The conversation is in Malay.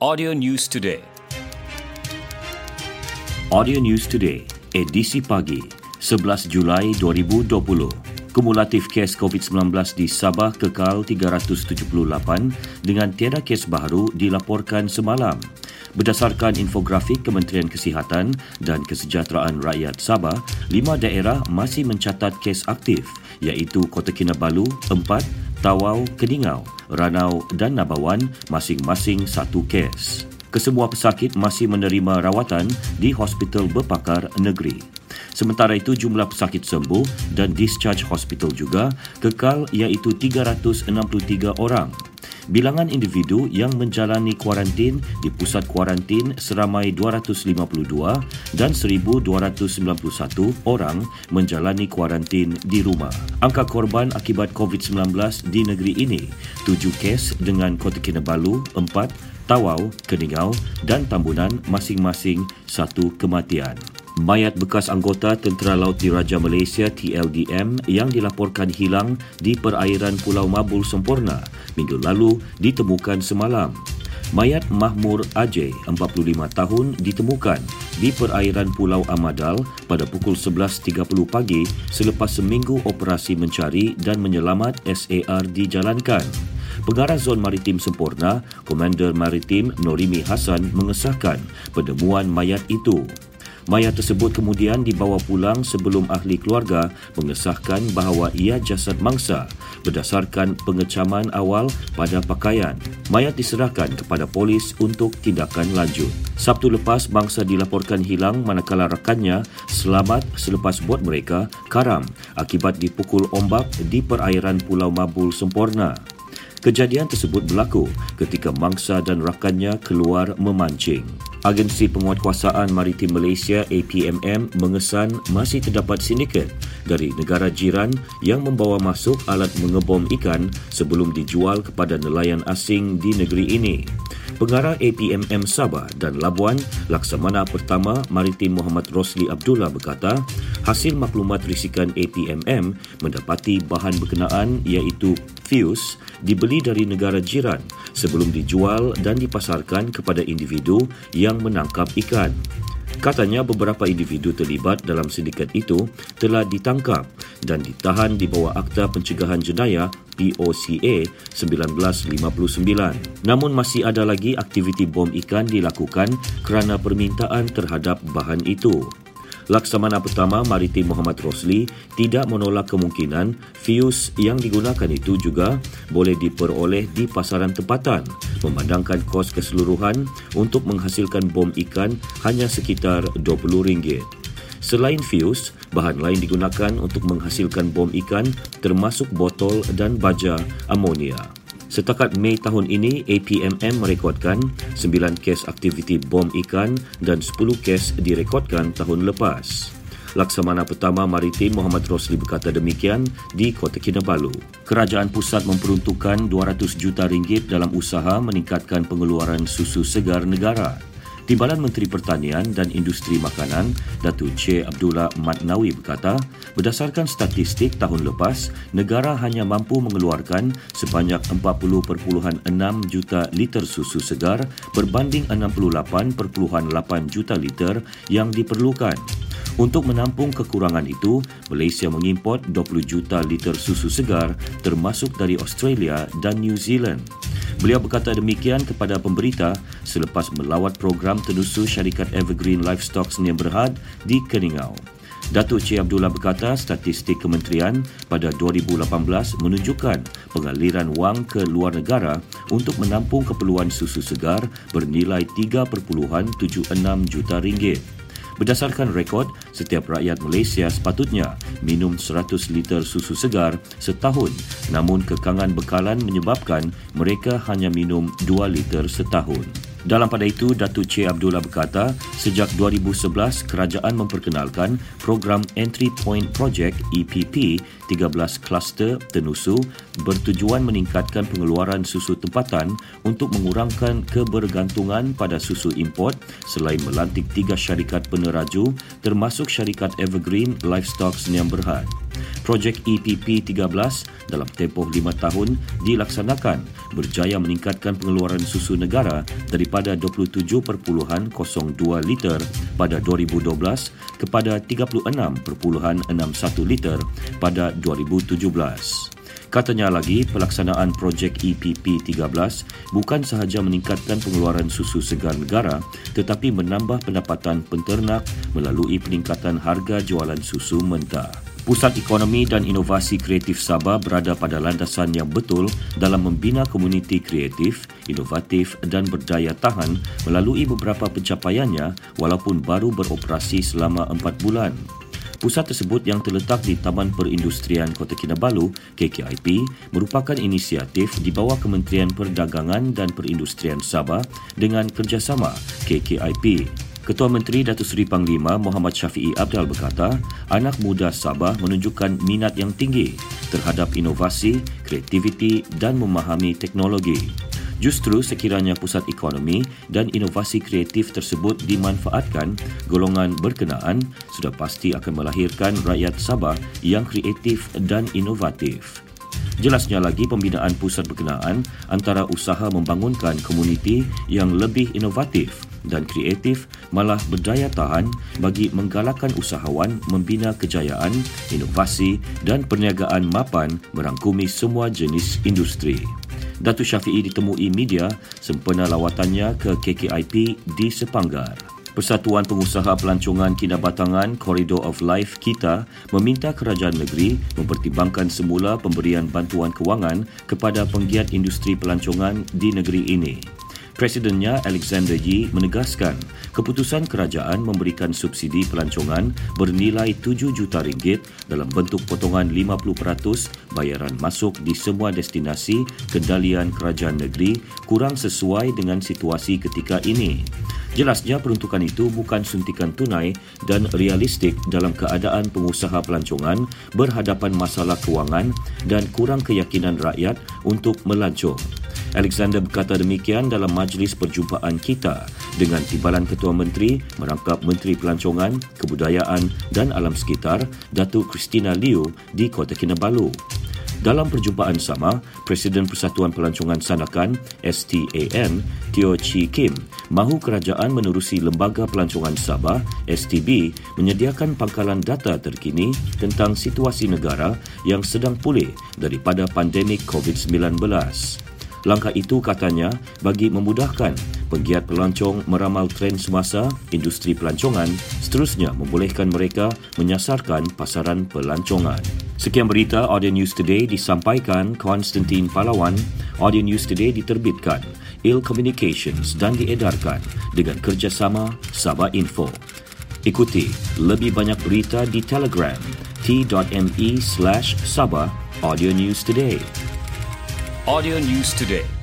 Audio News Today. Audio News Today, edisi pagi, 11 Julai 2020. Kumulatif kes COVID-19 di Sabah kekal 378 dengan tiada kes baru dilaporkan semalam. Berdasarkan infografik Kementerian Kesihatan dan Kesejahteraan Rakyat Sabah, lima daerah masih mencatat kes aktif iaitu Kota Kinabalu 4, Tawau, Keningau, Ranau dan Nabawan masing-masing satu kes. Kesemua pesakit masih menerima rawatan di hospital berpakar negeri. Sementara itu jumlah pesakit sembuh dan discharge hospital juga kekal iaitu 363 orang. Bilangan individu yang menjalani kuarantin di pusat kuarantin seramai 252 dan 1291 orang menjalani kuarantin di rumah. Angka korban akibat COVID-19 di negeri ini, 7 kes dengan Kota Kinabalu, 4, Tawau, Keningau dan Tambunan masing-masing satu kematian. Mayat bekas anggota Tentera Laut Diraja Malaysia TLDM yang dilaporkan hilang di perairan Pulau Mabul Sempurna minggu lalu ditemukan semalam. Mayat Mahmur Ajay, 45 tahun, ditemukan di perairan Pulau Amadal pada pukul 11.30 pagi selepas seminggu operasi mencari dan menyelamat SAR dijalankan. Pengarah Zon Maritim Sempurna, Komander Maritim Norimi Hassan mengesahkan penemuan mayat itu. Mayat tersebut kemudian dibawa pulang sebelum ahli keluarga mengesahkan bahawa ia jasad mangsa berdasarkan pengecaman awal pada pakaian. Mayat diserahkan kepada polis untuk tindakan lanjut. Sabtu lepas, bangsa dilaporkan hilang manakala rakannya selamat selepas bot mereka karam akibat dipukul ombak di perairan Pulau Mabul sempurna. Kejadian tersebut berlaku ketika mangsa dan rakannya keluar memancing. Agensi Penguatkuasaan Maritim Malaysia APMM mengesan masih terdapat sindiket dari negara jiran yang membawa masuk alat mengebom ikan sebelum dijual kepada nelayan asing di negeri ini. Pengarah APMM Sabah dan Labuan, Laksamana Pertama Maritim Muhammad Rosli Abdullah berkata, hasil maklumat risikan APMM mendapati bahan berkenaan iaitu fuse dibeli dari negara jiran sebelum dijual dan dipasarkan kepada individu yang menangkap ikan. Katanya beberapa individu terlibat dalam sindikat itu telah ditangkap dan ditahan di bawah Akta Pencegahan Jenayah POCA 1959. Namun masih ada lagi aktiviti bom ikan dilakukan kerana permintaan terhadap bahan itu. Laksamana Pertama Maritim Muhammad Rosli tidak menolak kemungkinan fuse yang digunakan itu juga boleh diperoleh di pasaran tempatan memandangkan kos keseluruhan untuk menghasilkan bom ikan hanya sekitar RM20. Selain fuse, bahan lain digunakan untuk menghasilkan bom ikan termasuk botol dan baja amonia. Setakat Mei tahun ini, APMM merekodkan 9 kes aktiviti bom ikan dan 10 kes direkodkan tahun lepas. Laksamana Pertama Maritim Muhammad Rosli berkata demikian di Kota Kinabalu. Kerajaan pusat memperuntukkan 200 juta ringgit dalam usaha meningkatkan pengeluaran susu segar negara. Timbalan Menteri Pertanian dan Industri Makanan, Datuk Che Abdullah Matnawi berkata, berdasarkan statistik tahun lepas, negara hanya mampu mengeluarkan sebanyak 40.6 juta liter susu segar berbanding 68.8 juta liter yang diperlukan. Untuk menampung kekurangan itu, Malaysia mengimport 20 juta liter susu segar termasuk dari Australia dan New Zealand. Beliau berkata demikian kepada pemberita selepas melawat program tenusu syarikat Evergreen Livestock Sdn Berhad di Keningau. Datuk Cik Abdullah berkata statistik kementerian pada 2018 menunjukkan pengaliran wang ke luar negara untuk menampung keperluan susu segar bernilai 3.76 juta ringgit. Berdasarkan rekod, setiap rakyat Malaysia sepatutnya minum 100 liter susu segar setahun namun kekangan bekalan menyebabkan mereka hanya minum 2 liter setahun. Dalam pada itu, Datuk Che Abdullah berkata, sejak 2011, kerajaan memperkenalkan program Entry Point Project EPP 13 kluster tenusu bertujuan meningkatkan pengeluaran susu tempatan untuk mengurangkan kebergantungan pada susu import selain melantik tiga syarikat peneraju termasuk syarikat Evergreen Livestock Sdn Berhad. Projek EPP 13 dalam tempoh lima tahun dilaksanakan berjaya meningkatkan pengeluaran susu negara daripada 27.02 liter pada 2012 kepada 36.61 liter pada 2017. Katanya lagi, pelaksanaan projek EPP 13 bukan sahaja meningkatkan pengeluaran susu segar negara tetapi menambah pendapatan penternak melalui peningkatan harga jualan susu mentah. Pusat Ekonomi dan Inovasi Kreatif Sabah berada pada landasan yang betul dalam membina komuniti kreatif, inovatif dan berdaya tahan melalui beberapa pencapaiannya walaupun baru beroperasi selama empat bulan. Pusat tersebut yang terletak di Taman Perindustrian Kota Kinabalu, KKIP, merupakan inisiatif di bawah Kementerian Perdagangan dan Perindustrian Sabah dengan kerjasama KKIP. Ketua Menteri Datuk Seri Panglima Muhammad Syafiee Abdal berkata, anak muda Sabah menunjukkan minat yang tinggi terhadap inovasi, kreativiti dan memahami teknologi. Justru sekiranya pusat ekonomi dan inovasi kreatif tersebut dimanfaatkan, golongan berkenaan sudah pasti akan melahirkan rakyat Sabah yang kreatif dan inovatif. Jelasnya lagi pembinaan pusat berkenaan antara usaha membangunkan komuniti yang lebih inovatif dan kreatif malah berdaya tahan bagi menggalakkan usahawan membina kejayaan, inovasi dan perniagaan mapan merangkumi semua jenis industri. Datu Syafiee ditemui media sempena lawatannya ke KKIP di Sepanggar. Persatuan Pengusaha Pelancongan Kinabatangan Corridor of Life kita meminta kerajaan negeri mempertimbangkan semula pemberian bantuan kewangan kepada penggiat industri pelancongan di negeri ini. Presidennya Alexander Yee menegaskan keputusan kerajaan memberikan subsidi pelancongan bernilai 7 juta ringgit dalam bentuk potongan 50% bayaran masuk di semua destinasi kendalian kerajaan negeri kurang sesuai dengan situasi ketika ini. Jelasnya peruntukan itu bukan suntikan tunai dan realistik dalam keadaan pengusaha pelancongan berhadapan masalah kewangan dan kurang keyakinan rakyat untuk melancong. Alexander berkata demikian dalam majlis perjumpaan kita dengan Timbalan Ketua Menteri merangkap Menteri Pelancongan, Kebudayaan dan Alam Sekitar Datuk Christina Liu di Kota Kinabalu. Dalam perjumpaan sama, Presiden Persatuan Pelancongan Sanakan STAN, Teo Chi Kim, mahu kerajaan menerusi Lembaga Pelancongan Sabah STB menyediakan pangkalan data terkini tentang situasi negara yang sedang pulih daripada pandemik COVID-19. Langkah itu katanya bagi memudahkan penggiat pelancong meramal tren semasa industri pelancongan seterusnya membolehkan mereka menyasarkan pasaran pelancongan. Sekian berita Audio News Today disampaikan Konstantin Palawan. Audio News Today diterbitkan Il Communications dan diedarkan dengan kerjasama Sabah Info. Ikuti lebih banyak berita di Telegram t.me slash Sabah Audio News Today. Audio News Today.